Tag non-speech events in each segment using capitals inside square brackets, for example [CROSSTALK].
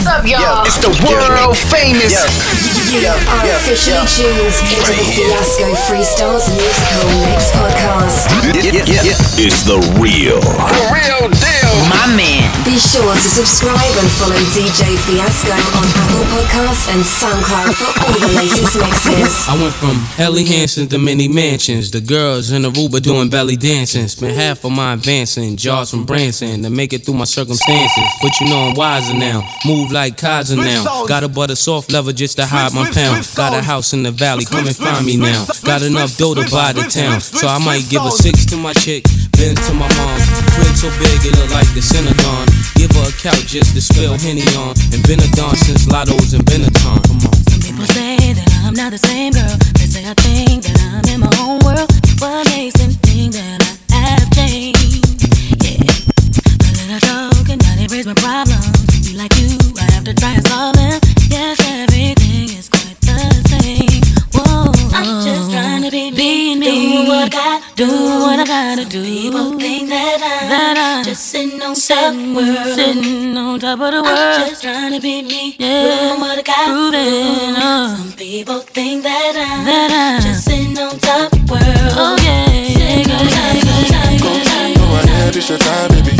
What's up, y'all? It's the world famous. You are officially tuned into the Fiasco Freestyles Musical Mix Podcast. It's the real. The real deal. My man. Be sure to subscribe and follow DJ Fiasco on Apple Podcasts and SoundCloud for all the latest mixes. I went from Helly Hansen to many mansions. The girls in Aruba doing belly dancing. Spent half of my advancing jars from Branson to make it through my circumstances. But you know I'm wiser now. Move like Kaiser now. Got a butter soft leather just to hide my pound. Got a house in the valley, come and find me now. Got enough dough to buy the town. So I might give a six to my chick, Benz to my mom. Crib so big it look like the Synagogue. Give her a couch just to spill Henny on. And been a don since Lotto's and Benetton. Come on. Some people say that I'm not the same girl. They say I think that I'm in my own world. What makes them think that I have changed? Yeah. A little joke and now they raise my problems. Be like you, I have to try and solve them. Yes, everything is quite the same. Whoa. I'm just trying to be me, me. Do what I got, do what I gotta do. People think that I'm, that I'm just sitting on top world, sitting on top of the world. I'm just trying to be me, yeah. Doing what I got, proving up. Some people think that I'm, that I'm just sitting on top world. Oh yeah, sitting on top, top, Go, go ahead, it's your time, baby.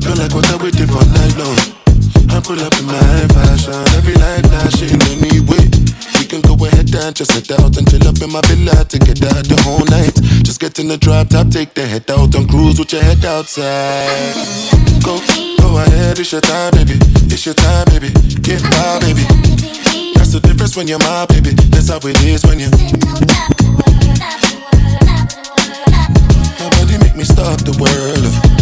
Feel like what I waited for night long. I pull up in my fashion, every light flashing anyway. We can go ahead and just head out and chill up in my villa to get out the whole night. Just get in the drop top, take the head out and cruise with your head outside. Go, go ahead, it's your time, baby. It's your time, baby. Get by, baby. That's the difference when you're my baby. That's how it is when you. Nobody make me stop the world.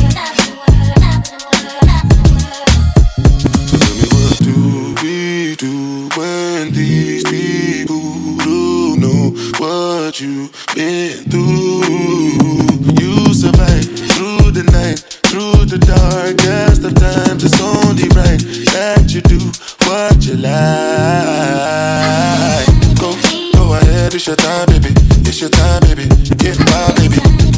It's your time, baby. It's your time, baby. Get my baby.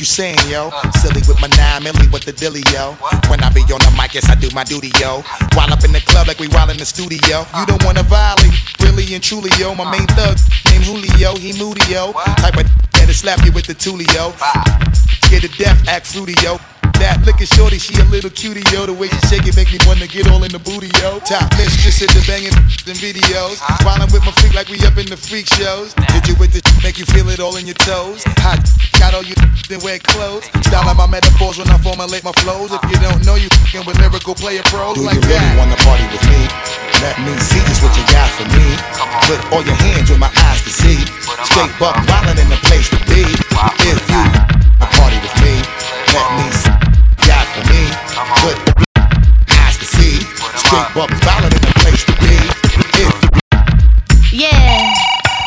You saying, yo? Silly with my nine milli with the dilly, yo. When I be on the mic, yes, I do my duty, yo. While up in the club like we while in the studio. You don't wanna violate, really and truly, yo. My main thug named Julio, he moody, yo. Type of that'll slap you with the tulio. Get to death, act fruity, yo. That looking shorty, she a little cutie, yo. The way she shake it make me wanna get all in the booty, yo. Top mistress at the banging [LAUGHS] in videos. Wildin' with my freak like we up in the freak shows. Did you with the [LAUGHS] make you feel it all in your toes? Hot got all you [LAUGHS] then wear clothes. Style my metaphors when I formulate my flows. If you don't know, you fing with lyrical player pros Do like you really that. wanna party with me? Let me see just what you got for me. Put all your hands with my eyes to see. Straight buck wildin' in the place to be. If you a party with me, let me see what you got for me. Put eyes to see. Straight buck wildin' in the place to be. If Yeah,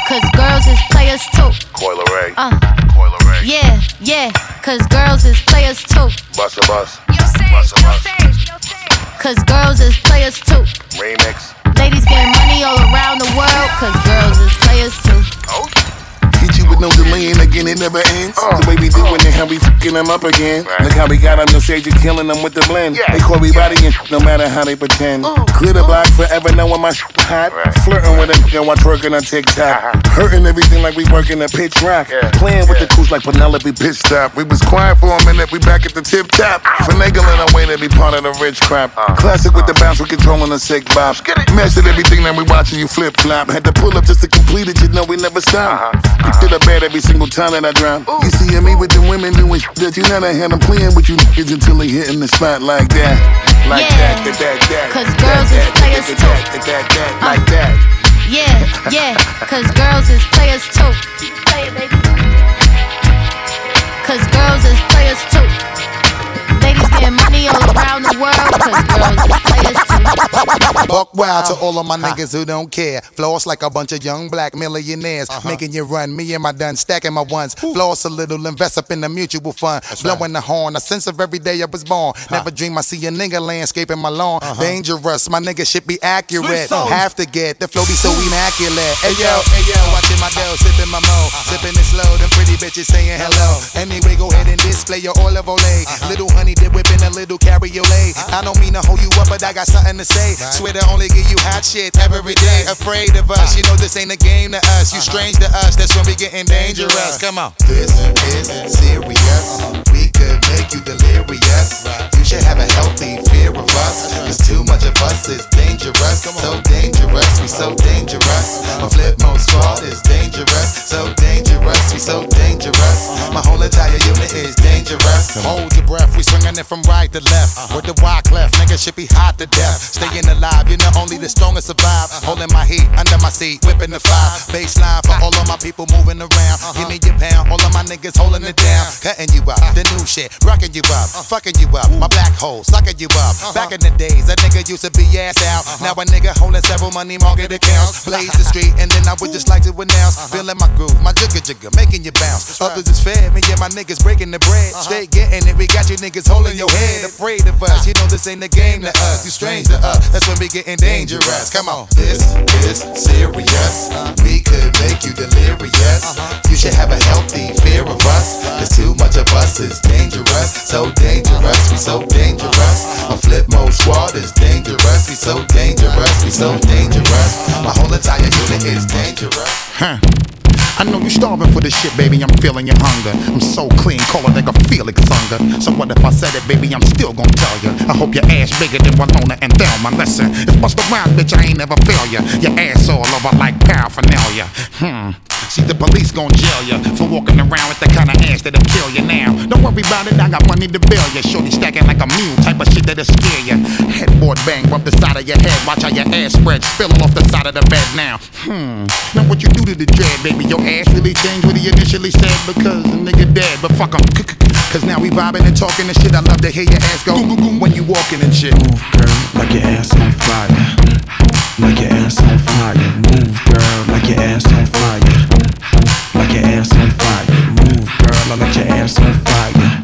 cause girls is players too. Coi Leray. Uh, Coi Leray. yeah, yeah, cause girls is players too. Bust a bus. Yo, Sage, Bust a yo, bus. Sage, yo, Sage. Cause girls is players too. Remix. Ladies getting money all around the world, cause girls is players too. Oh, Hit you you with no delay, and again it never ends. The way we doing it, how we fucking them up again. Look how we got on the stage and killing them with the blend. They call me body no matter how they pretend. Clear the block forever, knowing my shit hot. Flirting with a nigga while twerking on TikTok. Hurting everything like we working a pitch rock. Playing with the crews like Penelope Pit Stop. We was quiet for a minute, we back at the tip top. Finagling our way to be part of the rich crap. Classic with the bounce, we controlling the sick bop. Mastered everything that we watching you flip flop. Had to pull up just to complete it, you know we never stop. You did a bad every single time that I drop. You see me with the women doing shit that you never had them playing with you niggas until they hitting the spot like that. Like Yeah. that, that, that, that. 'Cause that, girls that, is players that, too. Uh. that, that, that, like that. Yeah, yeah, cause girls is players too. Play it, baby. Cause girls is players too. Ladies getting money all around the world, cause girls is players too. Buck wild to all of my niggas who don't care. Floss like a bunch of young black millionaires. Making you run, me and my done, stacking my ones. Floss a little, invest up in the mutual fund. Blowing the horn, a sense of every day I was born. Never dream I see a nigga landscaping my lawn. Dangerous, my nigga should be accurate. Have to get the flow be so immaculate. Hey yo, hey yo, watching my dough, sipping my mo. Sipping it slow, them pretty bitches saying hello. Anyway, go ahead and display your olive ole. Little honey dip whipping a little cabriolet. I don't mean to hold you up, but I got something to say. Swear to only give you hot shit every day. Afraid of us, you know this ain't a game to us. You uh-huh. strange to us, that's when we getting dangerous. Come on. This is serious. We could make you delirious. You should have a healthy fear of us. Cause too much of us is dangerous. So dangerous, we so dangerous. My flip mode squad is dangerous. So dangerous, we so dangerous. My whole entire unit is dangerous. Hold your breath, we swinging it from right to left. With the wide cleft, nigga should be hot to death. Staying alive, you know only the strongest survive. Holding my heat under my seat, whipping the fire. Baseline for all of my people moving around. Give me your pound, all of my niggas holding it down. Cutting you up, the new shit, rocking you up, fucking you up. My black hole, sucking you up. Uh-huh. Back in the days, a nigga used to be ass out. Uh-huh. Now a nigga holding several money market accounts. Uh-huh. Blaze the street, and then I would just like to announce. Feeling my groove, my jigger jigger, making you bounce. Others is fed, me and my niggas breaking the bread. Straight getting it, we got you niggas holding your head. Afraid of us, you know this ain't a game to us. You strange to us, that's when we getting dangerous. Come on. This is serious. We could make you delirious. You should have a healthy fear of us. Cause too much of us is dangerous. So dangerous, we so dangerous. My flip mode squad is dangerous. We so dangerous, we so dangerous. My whole entire unit is dangerous. Huh. I know you starving for this shit, baby. I'm feeling your hunger. I'm so clean, call it like a Felix Unger. So what if I said it, baby? I'm still gonna tell you. I hope your ass bigger than Winona and Thelma. Listen, it's bust around, bitch. I ain't never fail ya. Your ass all over like paraphernalia. Hmm. See, the police gon' jail ya for walking around with that kind of ass that'll kill you now. Don't worry about it, I got money to bail ya. Shorty stacking like a mule, type of shit that'll scare ya. Headboard bang, rub the side of your head. Watch how your ass spread, spill off the side of the bed now. Hmm. Now what you do to the dread, baby? Your ass really changed what he initially said because the nigga dead. But fuck him. [LAUGHS] Cause now we vibing and talking and shit. I love to hear your ass go goom, goom, goom when you walking and shit. Move, girl, like your ass on fire. Like your ass on fire. Move, girl, like your ass on fire. I like your ass on fire.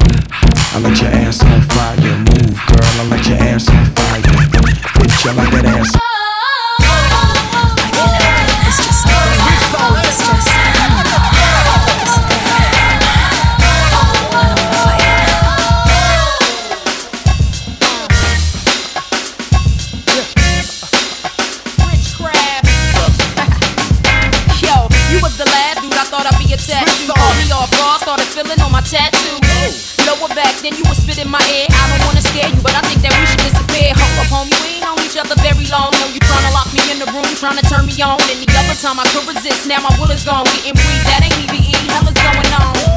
I let your ass on fire. Move, girl, I let your ass on fire. Bitch, I like that ass. Long. Know you tryna lock me in the room, tryna turn me on. The other time I could resist, now my will is gone. Getting breathed, that ain't even E. Hell is going on.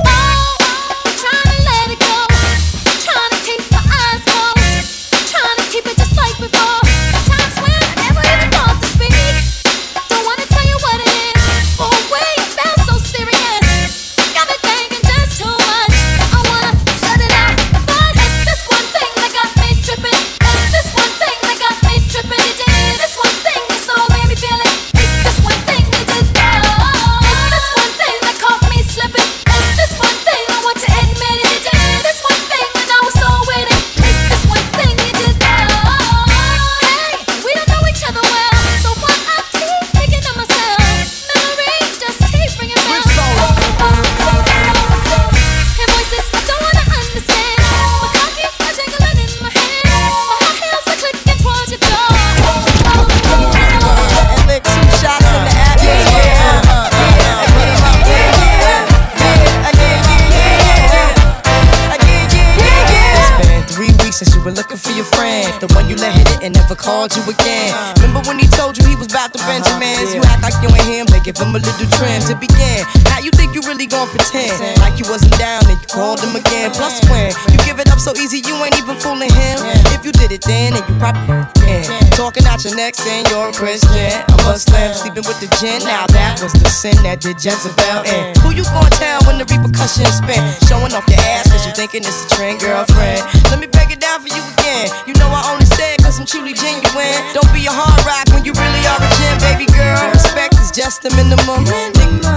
Did Jezebel in. Who you gonna tell when the repercussions spin? Showing off your ass cause you thinking it's a trend, girlfriend. Let me break it down for you again. You know I only said cause I'm truly genuine. Don't be a hard rock when you really are a gem, baby girl. Respect is just the minimum. Think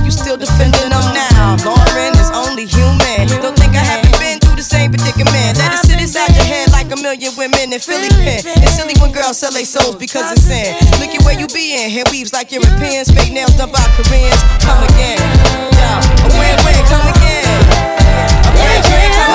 you still defending them now. Lauryn is only human. Head like a million women in Philly pen. It's silly when girls sell their souls because it's sin. Look at where you be in. Hair weaves like Europeans. Fake nails done by Koreans. Come again. Yeah. A win win. Come again. A win win. Come again.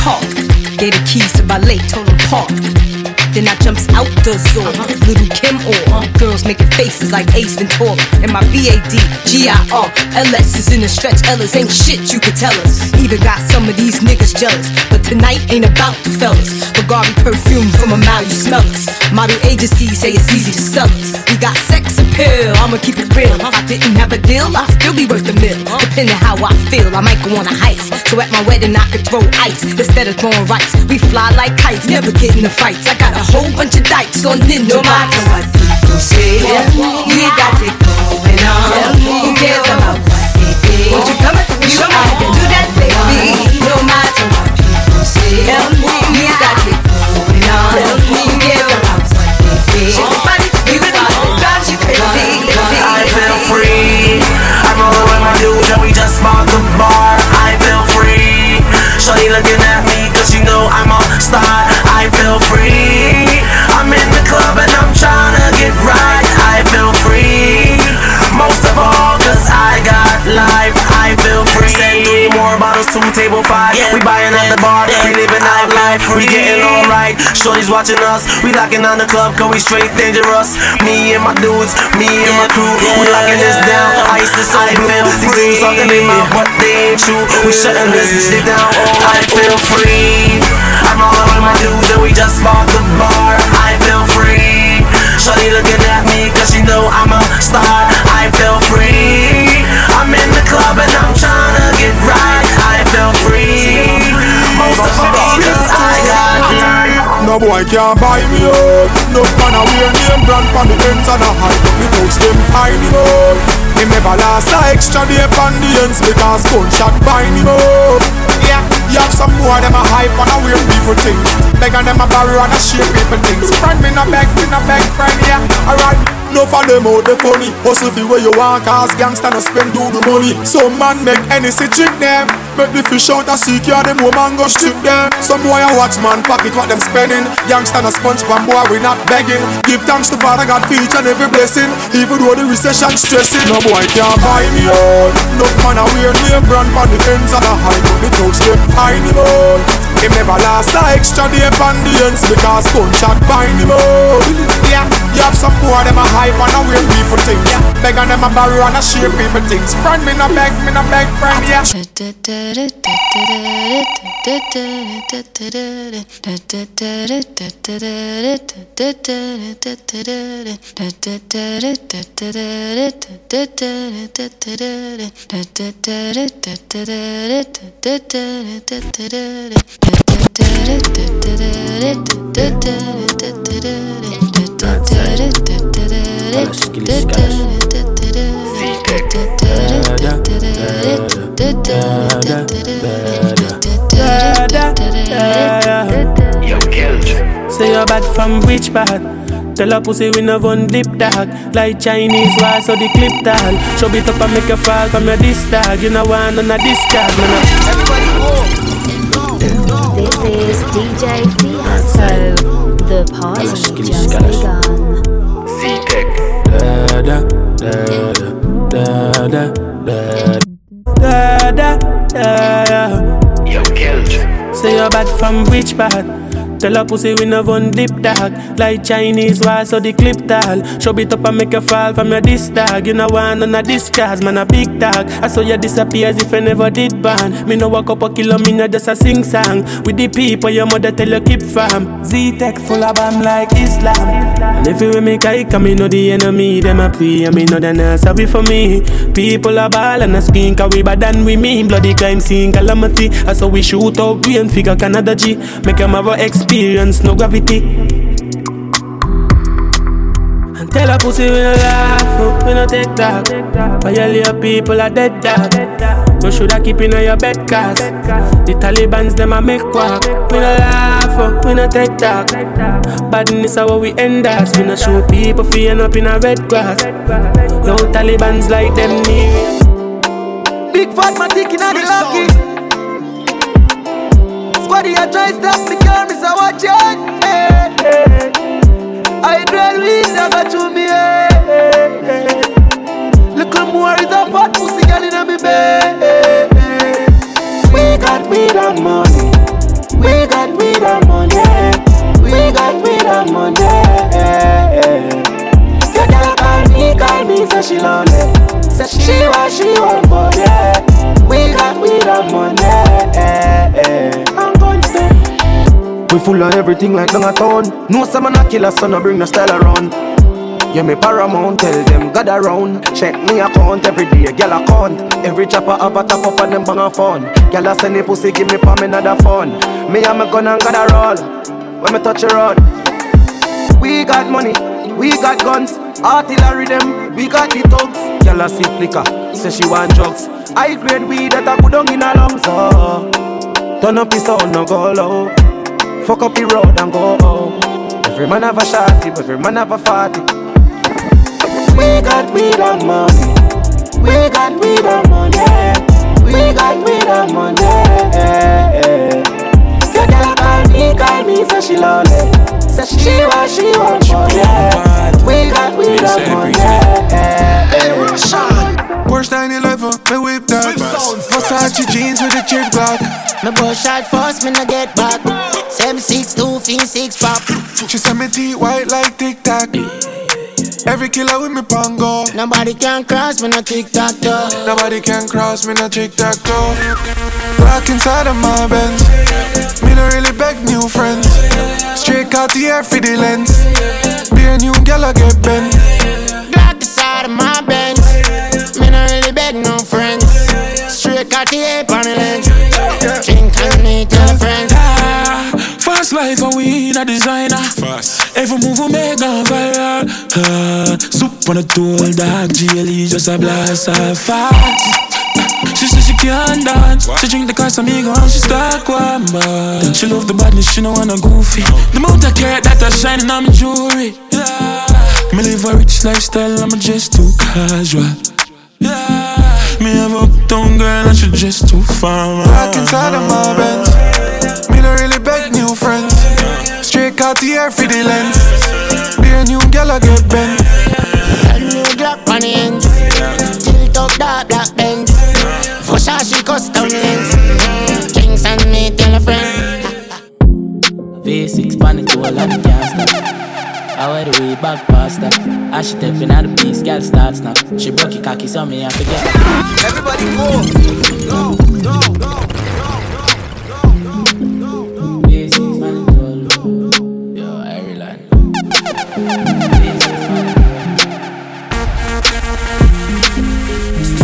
Car. Gave the keys to ballet, total park. Then I jumps out the door. Little Kim or girls making faces like Ace Ventura. And my BAD, GIR, LS is in the stretch. Ellis ain't shit you could tell us. Even got some of these niggas jealous. But tonight ain't about the fellas. Bulgari perfume from a mile, you smell us. Model agencies say it's easy to sell us. We got sex appeal, I'ma keep it real. If I didn't have a deal, I'd still be worth a mill. Depending how I feel, I might go on a heist. So at my wedding, I could throw ice instead of throwing rice. We fly like kites, never get in the fights. I got a whole bunch of dikes on ninja No matter what people say, we got it going on. Who cares about what they think? Won't you come and show me how you do that, baby? No matter what people say, to table five. We buying at the bar. yeah. We living out life. We getting alright. Shorty's watching us. We locking on the club cause we straight dangerous. Me and my dudes, me and my crew. We locking this down. Ice is so blue. These dudes talking in my but they ain't true. We shutting this shit down. Oh, I feel free. I'm all with my dudes and we just bought the bar. I feel free. Shorty looking at me cause she know I'm a star. I feel free. I'm in the club and I'm trying to get right. I feel free. Most of all cause I got life. No boy can't buy me out. No man a wear name brand from the ends and a hide up me touch them find him out. Him never last a extra day on the ends because gunshot bind him out. Yeah, you have some more them a hype and a weird people things. Beg and them a borrow and a share people things. Friend me no beg, me no beg friend yeah. Alright. No for them out the funny Hustle fi where you want cause gangsta no spend do the money Some man make any see trick them Make the fish out a seek ya them woman go strip them. Some boy a watch man pocket what them spending. Gangsta no sponge pan boy we not begging. Give thanks to Father God for each and every blessing. Even though the recession stressing. No boy can't buy me out. No man a wear name brand on the ends and a high But the touch them find him out Him never last a extra day on the ends Because gunshot bind him out. Yeah, you have some boy them a hype and a weird people things Beg and them a borrow and a share people things. Friend me no beg, me no beg friend yeah Yo, Say you're bad from which part? Tell a pussy we no one dip dog. Like Chinese wall, so the clip tall. Show it up and make you fall from your disc dog. You know one on a discharge, man. Everybody This is DJ Fiasco. The party just begun. Da da da da da da da. You're killed. Say you're bad from which part? Tell a pussy we no one dip dog. Like Chinese wall so the clip tall. Show it up and make you fall from your disc dog. You know one on a discard man a big dog. I saw you disappear as if I never did ban Me no walk up a kilo me no just a sing song. With the people your mother tell you keep fam Z-Tech full of bam like Islam. And if you with me kike me know the enemy Them a pray. And me know they not sorry for me. People a ball and a scream Cause we bad than we mean. Bloody crime scene calamity. I saw we shoot out brain figure Canada G. Make them have a no gravity and tell a pussy we no laugh, oh, we no take talk. Violate people are dead dog. You shoulda keep in your bed cause the Taliban's them a make quack. We no laugh, oh, we no take talk. Badness how we end us. We no show people fi end up in a red grass. Yo Taliban's like them near. Big fat man taking on the lucky. Squaddy a try stop me, car me so watch it. Hey, hey. I drill weed never to me. Hey. Little more is a fat pussy girl in me bed. We got weed and money. We got weed and money. We got weed and money. Say girl call me, call me, say she lonely. We full of everything like down a town. No some man a killer, son I bring the style around. Yeah, me paramount, tell them God around. Check me account every day, girl account. Every chopper have a top up and them bang a phone. Girl a send the pussy, give me palm another phone. Me and my gun and God a roll. When me touch a road, we got money, we got guns, artillery them, we got the thugs. Girl a sip liquor, say she want drugs. High grade weed that I put down in her lungs. Oh, turn up the sound, no go low. Fuck up the road and go home. Every man have a shotty, but every man have a fatty. We got weed and money. We got weed and money. We got weed and money. Say girl call me, call me, say she lonely. Say she she want, she want money. We got weed and money. Porsche 911, me whip that Versace jeans with a chip block Me bust shot first, me no get back. Seven six two, fin six pop. She said me teeth white like Tic Tac Every killer with me pongo Nobody can cross me no tic tac toe. Nobody can cross me, no tic tac toe. Rock inside of my Benz. Me no really beg new friends. Straight out the air for the lens. Be a new gal, I get bent. Glock beside of my bench. Me no really beg no friends. Straight cut the ape on the lens. Drink and meet your friends. Fast life and we in a designer. Fast. Every move we make on viral. Uh, soup on a tool, dark GLE just a blast of fast. She said she can't dance. She drink the glass of me go and she start one man. She love the badness, she no wanna goofy. The amount of carrot that I shining on my jewelry. Yeah. Me live a rich lifestyle, I'm just too casual. Yeah. Me have a uptown girl and she just too fine. Rock inside of my Benz. Me no really beg new friends. Straight out the air for the lens. Be a new gal, I get bent. A new Glock on the end. Tilt up that black Benz. Versace custom lens. Drinks and me tell a friend. V6 pan it to a lot of can't stop. I wear the way back past her. As she stepping out the piece, girl starts now. She broke your cocky, so me I forget. Everybody go, go, go, go. V6 pan it to a low. Yo, Ireland.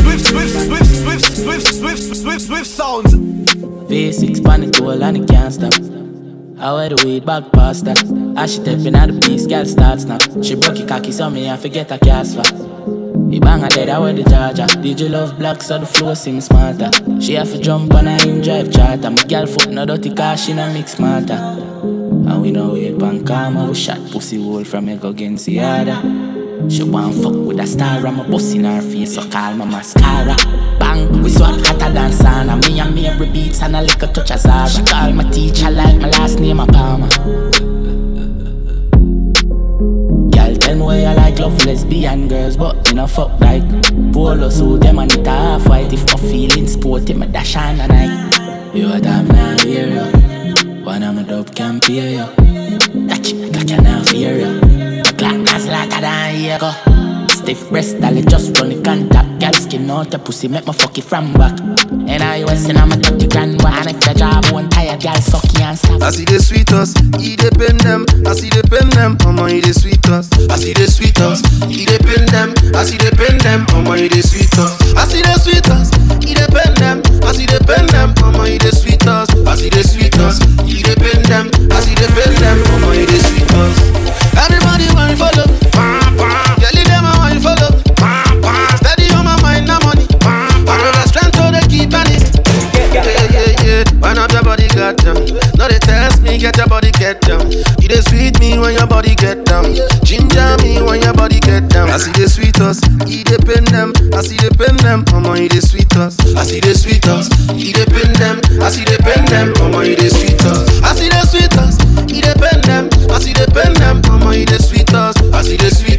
Swift, swift, swift, swift, swift, swift, swift, swift sounds. V6 pan it to a and it can't stop. I wear the weed back past her. As she stepping out the piece, girl starts now. She broke your cocky, so me I forget her cast for. He bang her dead, I wear the charger. DJ love black, so the flow seem smarter. She have to jump on a in drive charter. My girl foot no dirty car, she no mix smarter. And we know it pan karma. We shot pussy hole from me go against the other. She want fuck with a star, I'm a bust in her face, so call my mascara. We swap hotter than sauna. Me and every beats and a little touch of Zara. She call my teacher like my last name a Palmer. Girl, tell me why I like love lesbian girls, but you know fuck like polo suit them and it half white. If my feelings sporty, my dash on a night. You a damn now hear ya. One of my dope can pay ya. Got you, got you now fear ya. The clock that's I don't hear go. Stiff breast, dolly just run the contact. Girl skin out the pussy, make me fuck it from back. And I was in I'm a 30 grand boy. And if the job won't tire, girl suck you and stop. I see the sweet us, he dey pen them. I see the pen them, oh mama he dey sweet us. I see the sweet us, he dey pen them. I see the pen them, oh mama he dey sweet us. I see the sweet us, he dey pen them. I see the pen them, oh mama he dey sweet. I see the sweet he dey pen them. I see the pen them, mama he dey sweet us. Everybody want to follow, dey them. I see the pen them, mama he dey sweet us. I see the sweet us, he dey pen them. I see the pen them, mama he dey sweet us. I see the sweet us, he dey pen them. I see the pen them, mama he dey sweet us. I see the sweet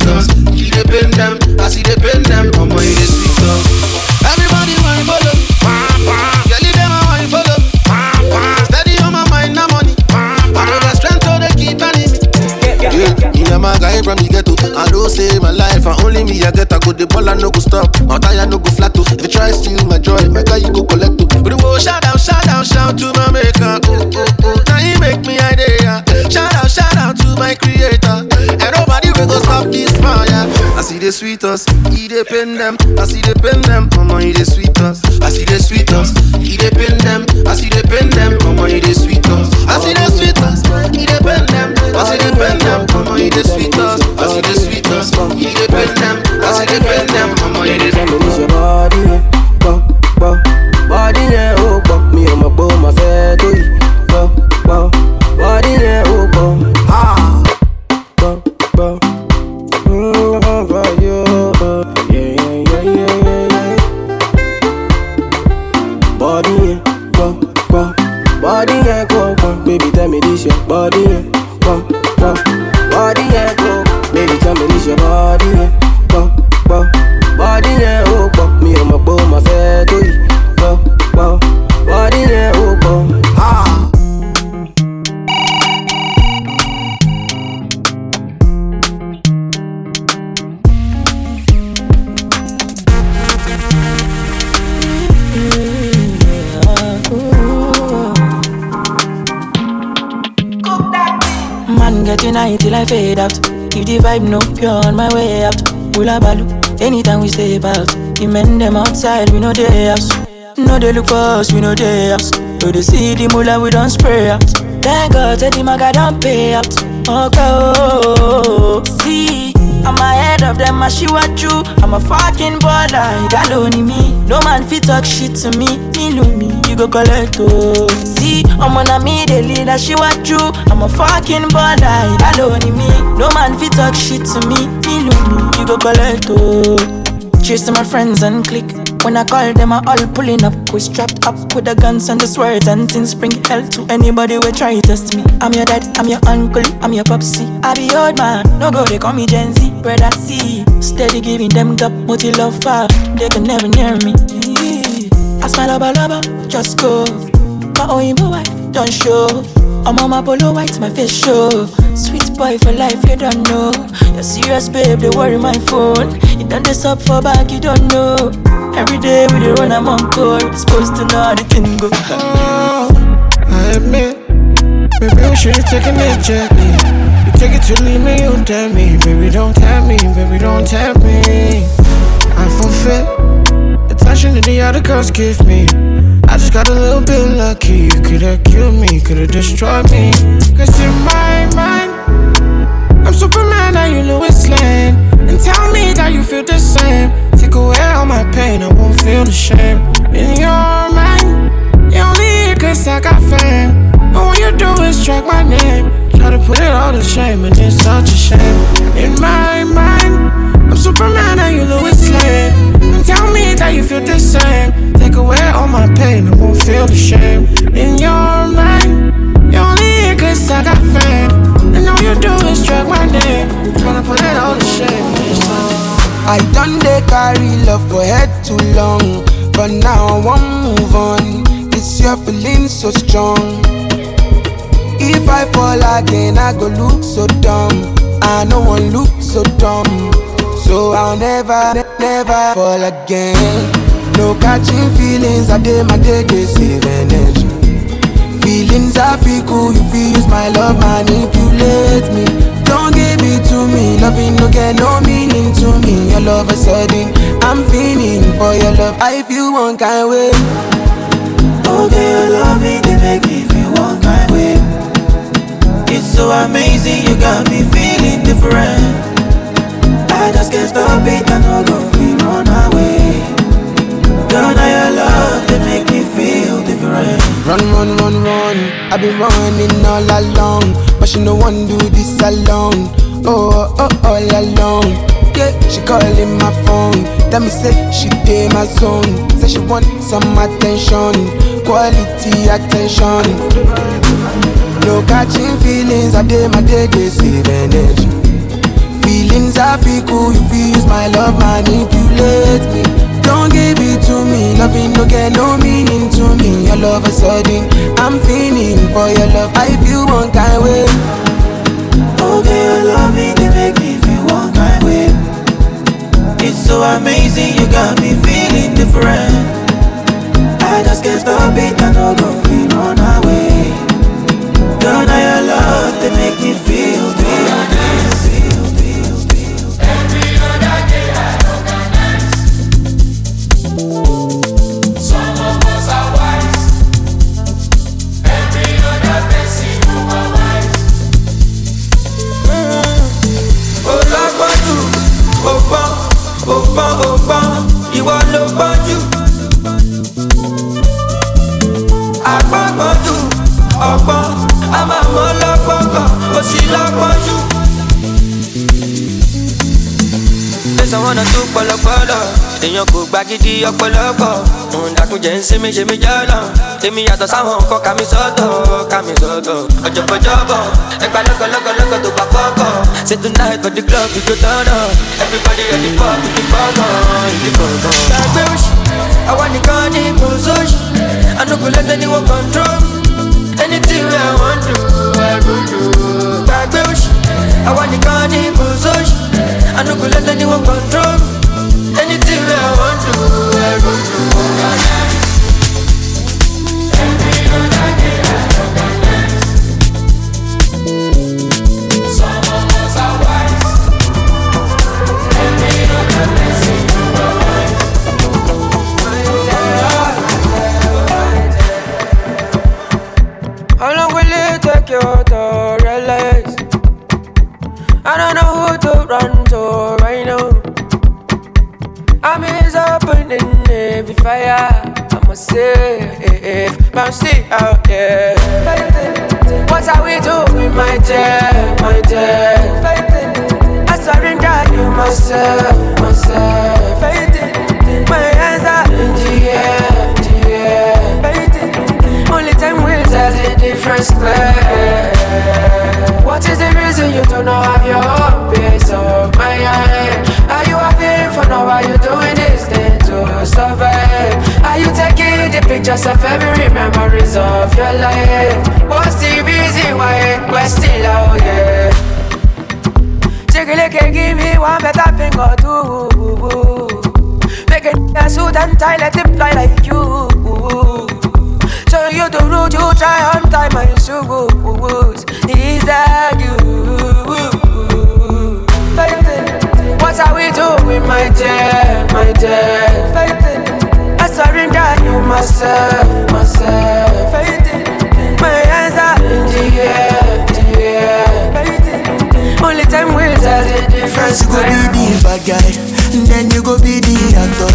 good. The ball I no go stop, my tire no go flat. too. If you try steal my joy, my guy you go collect. too. But the world shout out, shout out, shout to my maker. Ooh, ooh, ooh. Now he make me idea. Shout out, shout out to my creator. And nobody will go stop this fire. I see the sweet us, he dey pen them. I see the pen them, mama he dey sweet us. I see the sweet us, he dey pen them. I see the pen them, mama he dey sweet us. I see the sweet us, he dey pen them. I see the pen them, mama he dey sweet us. I see the sweet us, he dey pen them. I see the pure on my way out. Hula balu, anytime we step out. The men them outside, we know they house. No they look for us, we know they house. So they see the mula, we don't spray out. Thank God, the maga don't pay out. Okay, oh, oh, oh, oh. see. I'm ahead of them, I she what you. I'm a fucking baller, got only me. No man fit talk shit to me. Me me, you go collect oh. See, I'm on a me, the leader, she what you. I'm a fucking baller, got only me. No man fit talk shit to me. Me me, you go collect oh. Cheers to my friends and click. When I call them, I all pulling up. We strapped up with the guns and the swords and things. Bring hell to anybody who try to test me. I'm your dad, I'm your uncle, I'm your popsy. I be old man, no go, they call me Gen Z. Brother C, steady giving them gap, multi love far. They can never near me. I smile lover, lover, just go. My own wife, don't show. I'm on my polo white, my face show. Sweet boy for life, you don't know. You're serious, babe, they worry my phone. You done this up for back, you don't know. Every day we dey run, I'm on call. Supposed to know how the thing go. Oh, I admit, maybe we should have taken it gently. You take it to leave me, you tell me. Baby, don't tell me, baby, don't tell me. I forfeit attention that the other girls give me. I just got a little bit lucky. You could've killed me, could've destroyed me. Cause in my mind, I'm Superman, now you Lois Lane. And tell me that you feel the same. Take away all my pain, I won't feel the shame. In your mind, you only here cause I got fame. All you do is track my name. Try to put it all to shame, and it's such a shame. In my mind, I'm Superman and you Lois Lane. And tell me that you feel the same. Take away all my pain, I won't feel the shame. In your mind, cause I got fame. And all you do is drag my name. Tryna put it all to shame. I done they carry love for head too long, but now I want to move on. This year feeling so strong. If I fall again, I go look so dumb. I no one look so dumb, so I'll never, ne- never fall again. No catching feelings, I did my day, they save energy. Feelings feel cool, you feel use my love, manipulate me. Don't give it to me, loving no get no meaning to me. Your love is sudden, I'm feeling for your love. I feel one kind way. Oh, okay, your love me, they make me feel one kind way. It's so amazing, you got me feeling different. I just can't stop it, I no go free run away. Run, run, run, run. I've been running all along, but she no one do this alone. Oh, oh, all alone. Yeah, she calling my phone. Tell me say she pay my zone. Say she want some attention, quality attention. No catching feelings, I day my day they save energy. Feelings I feel cool, you feel use my love manipulate me. Don't give it to me, loving no get no meaning to me. Your love is sudden, I'm feeling for your love. I feel one kind way. Okay, your love me, they make me feel one kind way. It's so amazing, you got me feeling different. I just can't stop it, I no go free run away. Girl, now your love, they make me feel, feel, gidi ọpọlọpọ. Òun dàkúnjẹ ń sinmi ṣe mí jọlọ èmi yàtọ̀ sáwọn nǹkan ká mi sọ́tọ̀ ká mi sọ́tọ̀. Ọjọ́bọjọ́bọ̀ ẹgbà lọ́gọ́lọ́gọ́lọ́gọ́ tó gbà fọ́kọ̀. Say tonight for the club we go everybody ready for ìdí fọ́kàn ìdí fọ́kàn. gbàgbé òṣì àwa nìkan ní kò sóṣì. Ànúkò lẹ́tẹ̀ ni wọ́n control. Anything i wan do i go do. gbàgbé òṣì àwa nìkan ní kò sóṣì. Ànúkò lẹ́tẹ̀ ni wọ́n control anything i want to, i go do. Fire. I must say, but I'm still out there. What are we doing, my dear, my dear? I surrender you myself, myself. My hands are in the air, the air. Only time will tell the difference clear. What is the reason you do not have your own peace of mind? Are you happy for now? Are you doing this thing to survive? Are you taking the pictures of every memories of your life? What's the reason why we're still out here? Chickily give me one better thing or two. Make it a suit and tie, let it fly like you. So you the road you try on time my shoes. Is that you? What are we doing, my dear, my dear? I surrender you myself, myself. My hands are in the air, the air. Only time will tell the difference. You go be the bad guy, then you go be the actor.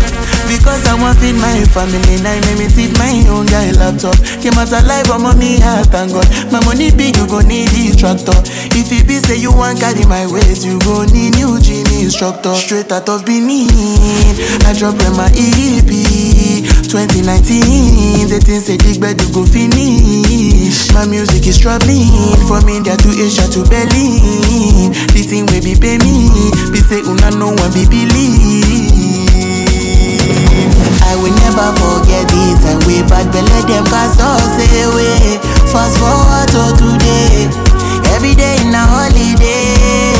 Because I want feed my family, now make me feed my own guy laptop. Came out alive, I'm on me heart, thank God. My money big, you gon' need this tractor. If it be say you want carry my weight, you gon' need new gym instructor. Straight out of Benin, I drop my EP. 2019, the things say big bed go finish. My music is traveling from India to Asia to Berlin. This thing will be pay me, be say oh, una no one be believe. I will never forget this time way back belle them cast us away. Fast forward to today, every day in a holiday.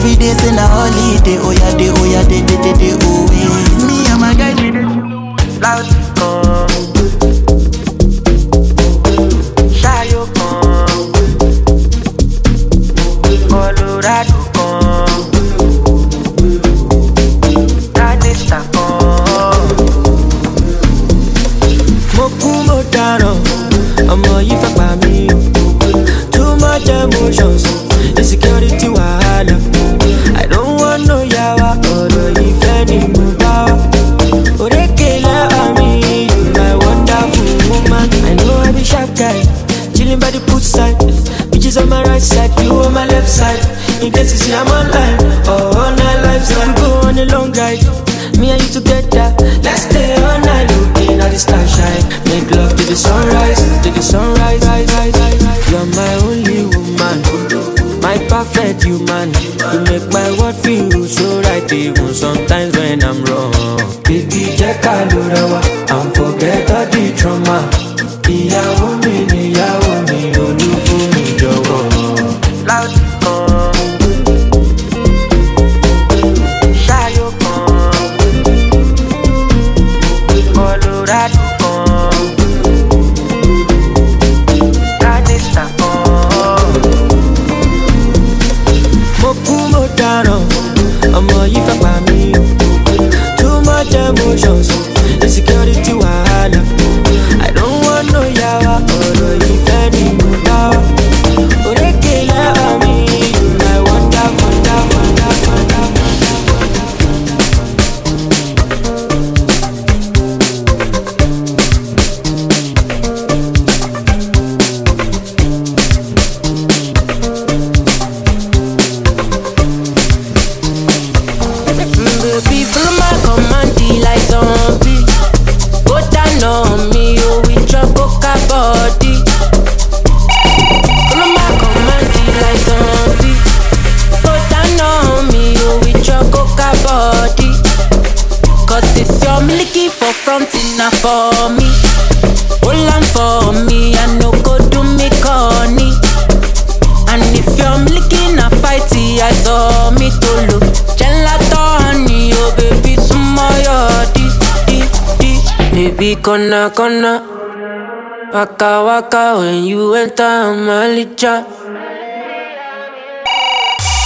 Every day in a holiday, oh yeah, day, oh yeah, day, day, day, day, oh yeah. Me and my guys, we dey loud come. Side in case you see i'm online or on my lifestyle we go on a long ride me and you together. Let's stay all night. Looking at the starshine. Make love to the sunrise to the sunrise. Rise, rise, rise, rise. you're my only woman. My perfect human. You make my world feel so right. Even sometimes when i'm wrong. Baby jẹ́ ká ló rẹwà and forget all the trauma. Ìyàwó Baby, kona kona. Waka waka when you enter Malicha.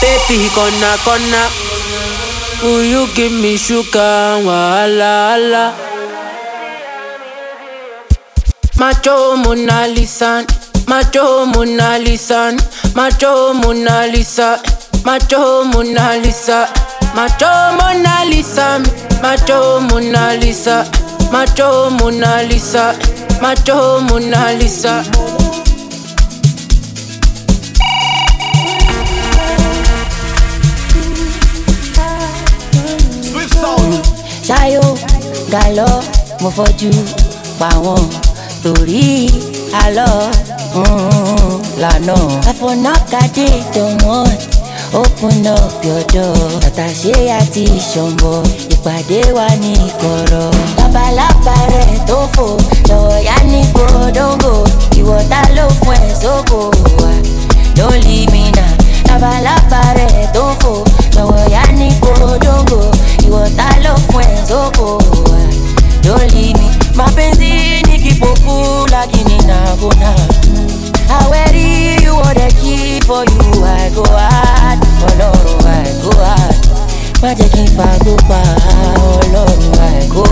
Baby, kona kona. Will you give me sugar Wala ala. Macho Mona Lisa, Macho Mona Lisa, Macho Mona Lisa, Macho Mona Lisa, Macho Mona Lisa, Macho Mona Lisa, Macho Mona Lisa, Macho Mona Lisa, Macho Mona Lisa. ṣáyó galọ mo fojú pa wọn torí àlọ mm, lànà. àfọ̀nàkàdé dánmọ́t open up your door. Tàtàṣé àti ìṣọ̀nbọ̀ ìpàdé wa ní ìkọ̀rọ̀. babalábà rẹ̀ tó fò. Lọ́wọ́ yá ní gbódóńgò ìwọ̀ta ló fún ẹ̀ sóko? Wa don't leave me now. labalábá rẹ̀ tó fò. Lọ́wọ́ yá ní gbódóńgò ìwọ̀ta ló fún ẹ̀ sóko? Wa don't leave me. mapenzi ni kipofu lakini nakuna awẹ́rí you want the key for you I go hard ọlọ́run go hard má jẹ́ kí n pa ọlọ́run I go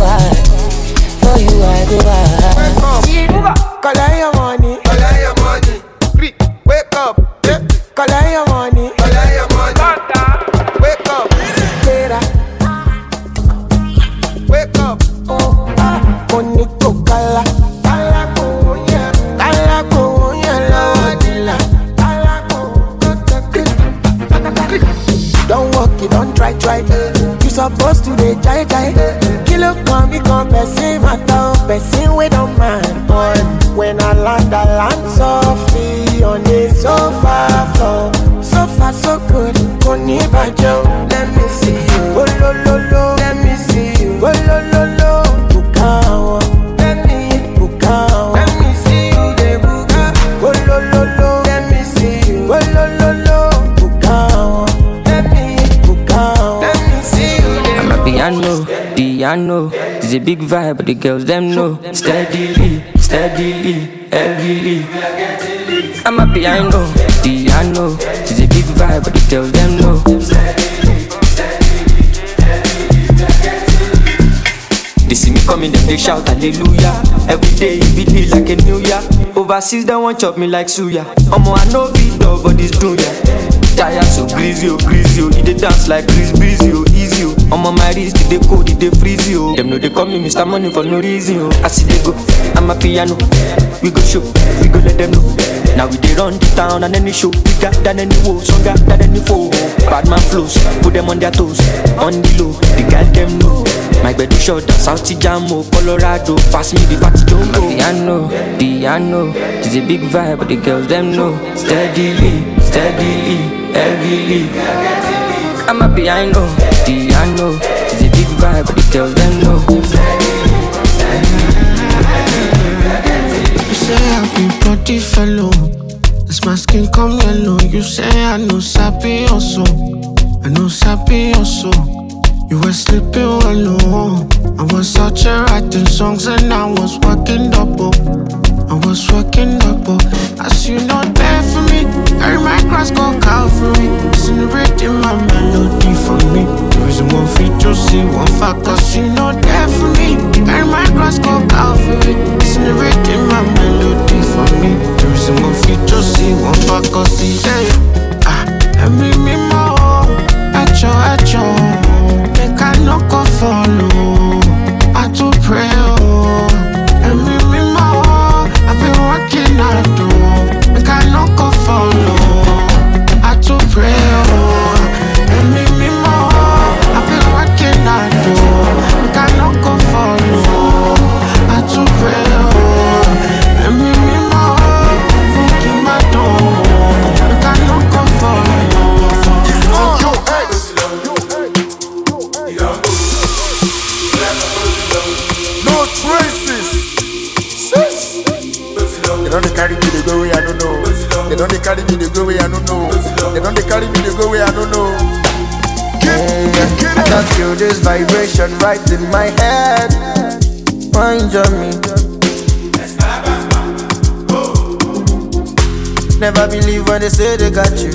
but the girls them know. Steadily, steadily, heavily. Amapiano, piano. It's a big vibe, but the girls them know. They see me coming, them they shout hallelujah. Every day it be like a new year. Overseas they want chop me like suya. Omo I know beat dog, but this do ya. Tire so greasy, oh greasy, oh. He dey dance like Chris Breezy, oh easy, oh. Omo my wrist, they cold, they freeze, oh. Them know they call me Mr. Money for no reason, oh. I see they go, Amapiano. We go show, we go let them know. Now we dey run the town and any show bigger than any woe, stronger than any foe. Bad man flows, put them on their toes, on the low. The girl them know. My bed is short, South Jamo, oh, Colorado. Pass me the party jumbo. Piano, piano. It's a big vibe, but the girls them know. Steadily, steadily, heavily. Amapiano, piano. It's a big vibe, but the girls them know. You say I be body fellow. This my skin come yellow. You say I know sappy also. I know sappy also. You were sleeping alone. I was out here writing songs and I was working double. I was working double. As you know, there for me. Carry my cross, go Calvary. Incinerating my melody for me. There is one to see, one fact, cause you know, there for me. Carry my cross, go Calvary. Incinerating my melody for me. There is one to see, one fact, cause he yeah. Ah, and me, me more. At your, at your. Make I no go follow. Right in my head. Mind on me. Never believe when they say they got you.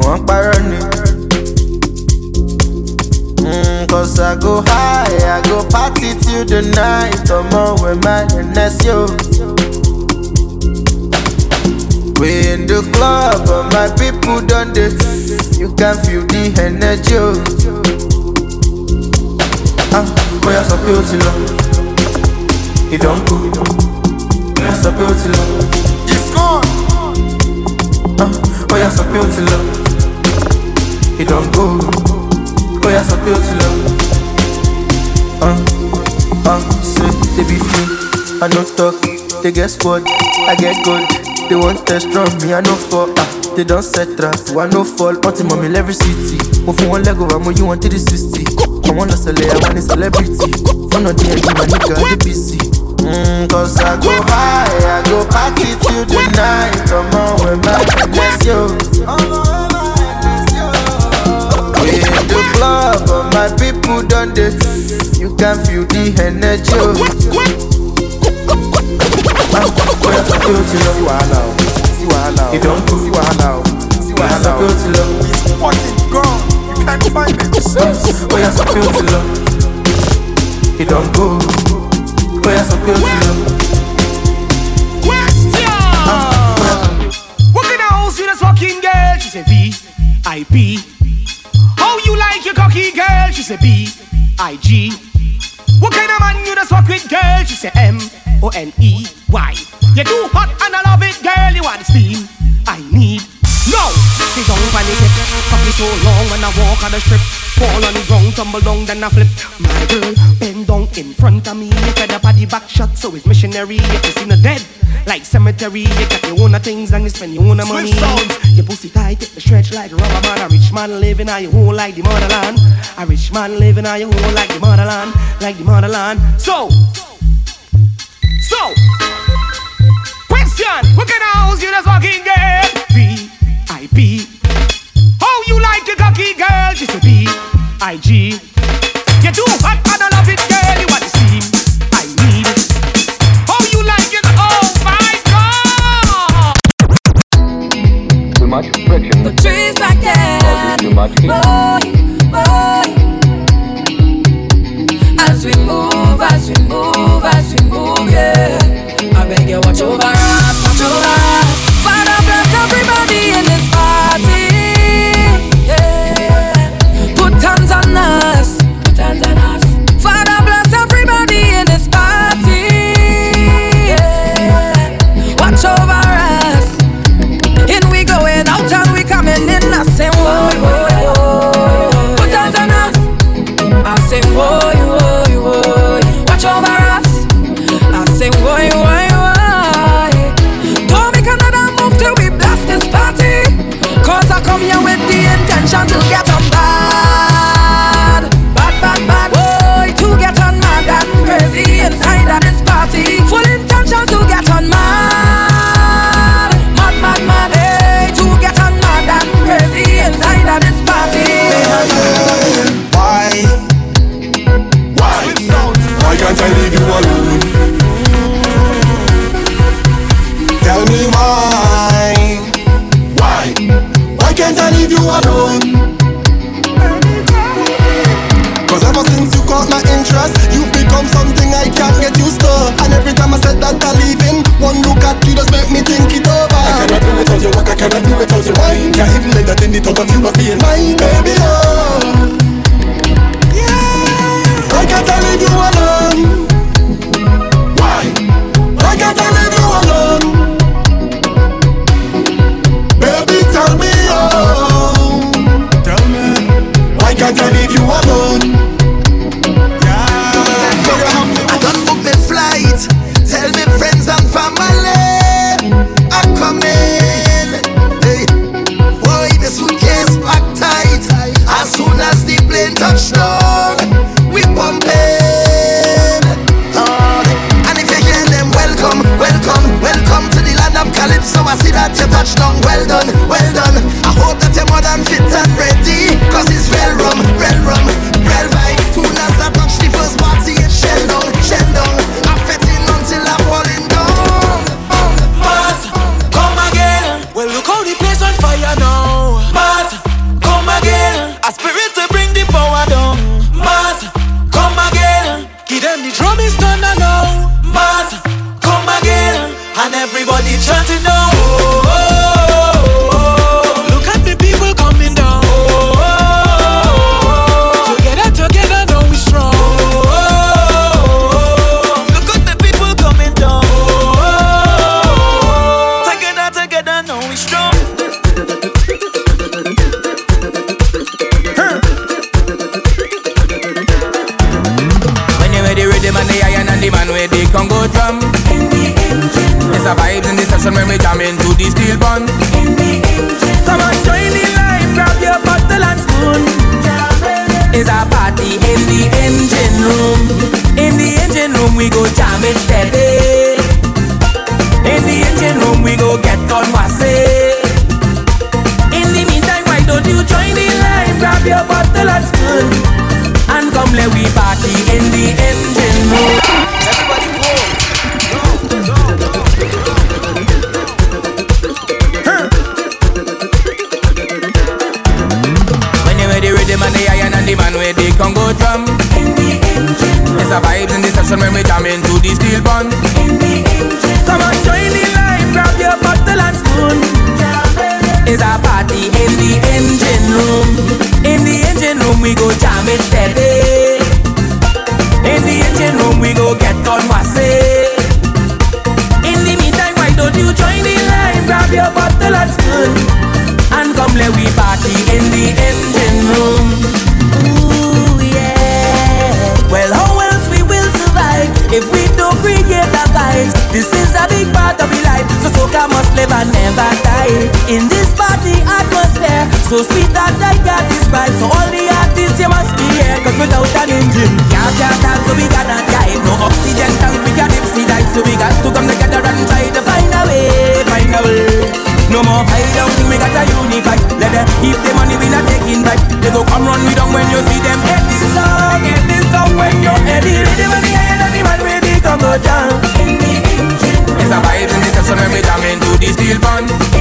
One parony. Mm, Cause I go high, I go party till the night. On with my NSO. We in the club, but my people done this. You can feel the energy. Bóyá sọ pé ó ti lọ. Ìdánwò. Bóyá sọ pé ó ti lọ. It's gone. Ah, bóyá sọ pé ó ti lọ. Ìdánwò. Bóyá sọ pé ó ti lọ. Ah, ah, say they be free. I no talk, they get squad, I get gold. They want test from me, I no fall. Ah, they don't set trap, I no fall. Him on every city. Mo fún wọn lẹ́gọ̀ wa, mo yí wọn 360. Àwọn lọ sẹlẹ̀, àwọn ní celebrity. Fọ́nà DND, my nigga, DBC. Mm, cause I go high, I go party till the night. Come on, with my bless you. We in the club, but my people done this. You can feel the energy. Ah, bóyá sọ pé ó ti lọ. Sí wàhálà o. Sí wàhálà o. Ìdánwò. Sí wàhálà o. Sí Bóyá wàhálà sọ o. pé ó ti lọ. It's fucking gone and find me Jesus. You're so beautiful. You don't go. Oh, you're so beautiful. Question. What kind of house you just walking, girl? She say V I B. How you like your cocky, girl? She say B I G. What kind of man you just walk with, girl? She say M O N E Y. You too hot and I love it, girl. You want the steam I need. Go! See, don't panic it. Coffee so long when I walk on the strip. Fall on the ground, tumble down, then I flip. My girl, bend down in front of me. Fed up at the back shot, so it's missionary. If you seen her dead, like cemetery. You got your own things and you spend your own Swift money. Sounds. Your pussy tight, get the stretch like rubber man. A rich man living on your own like the motherland. A rich man living on your own like the motherland, like the motherland. So, so, question: What kind of house you just walking there? I P. How you like the cocky girl? She's a B I G. You too hot, I don't so sweet that I got this vibe. So all the artists you must be here, cause without an engine, can't can't start, so we cannot drive. No oxygen tank, we got dipsy dive, so we got to come together and try to find a way, find a way. No more fight down, we got a unify. Let them keep the money, we not taking back. They go come run me down when you see them heading song, heading song when you're heading. Ready when the iron and the man ready to go down. It's a vibe in the session when we jam into the steel band.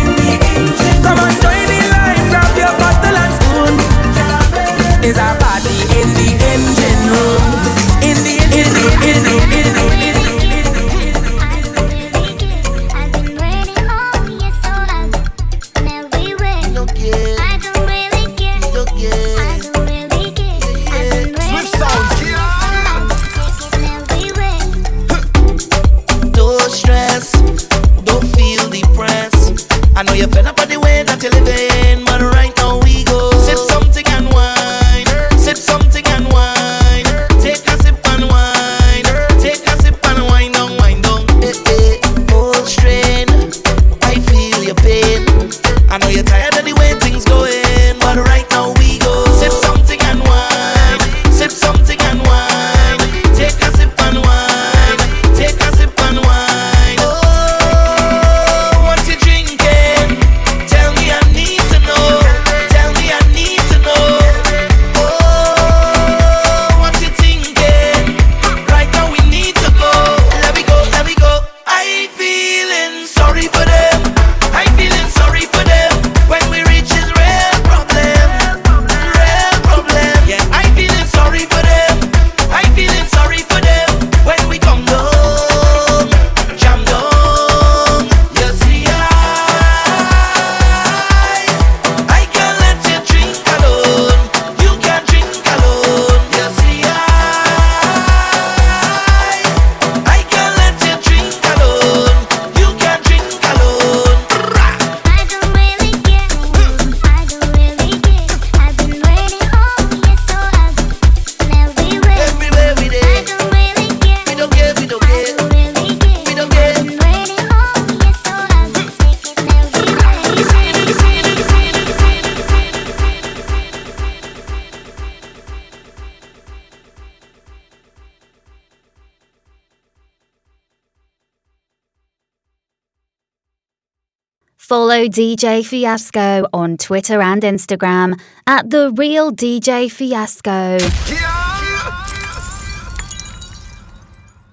Follow DJ Fiasco on Twitter and Instagram at The Real DJ Fiasco.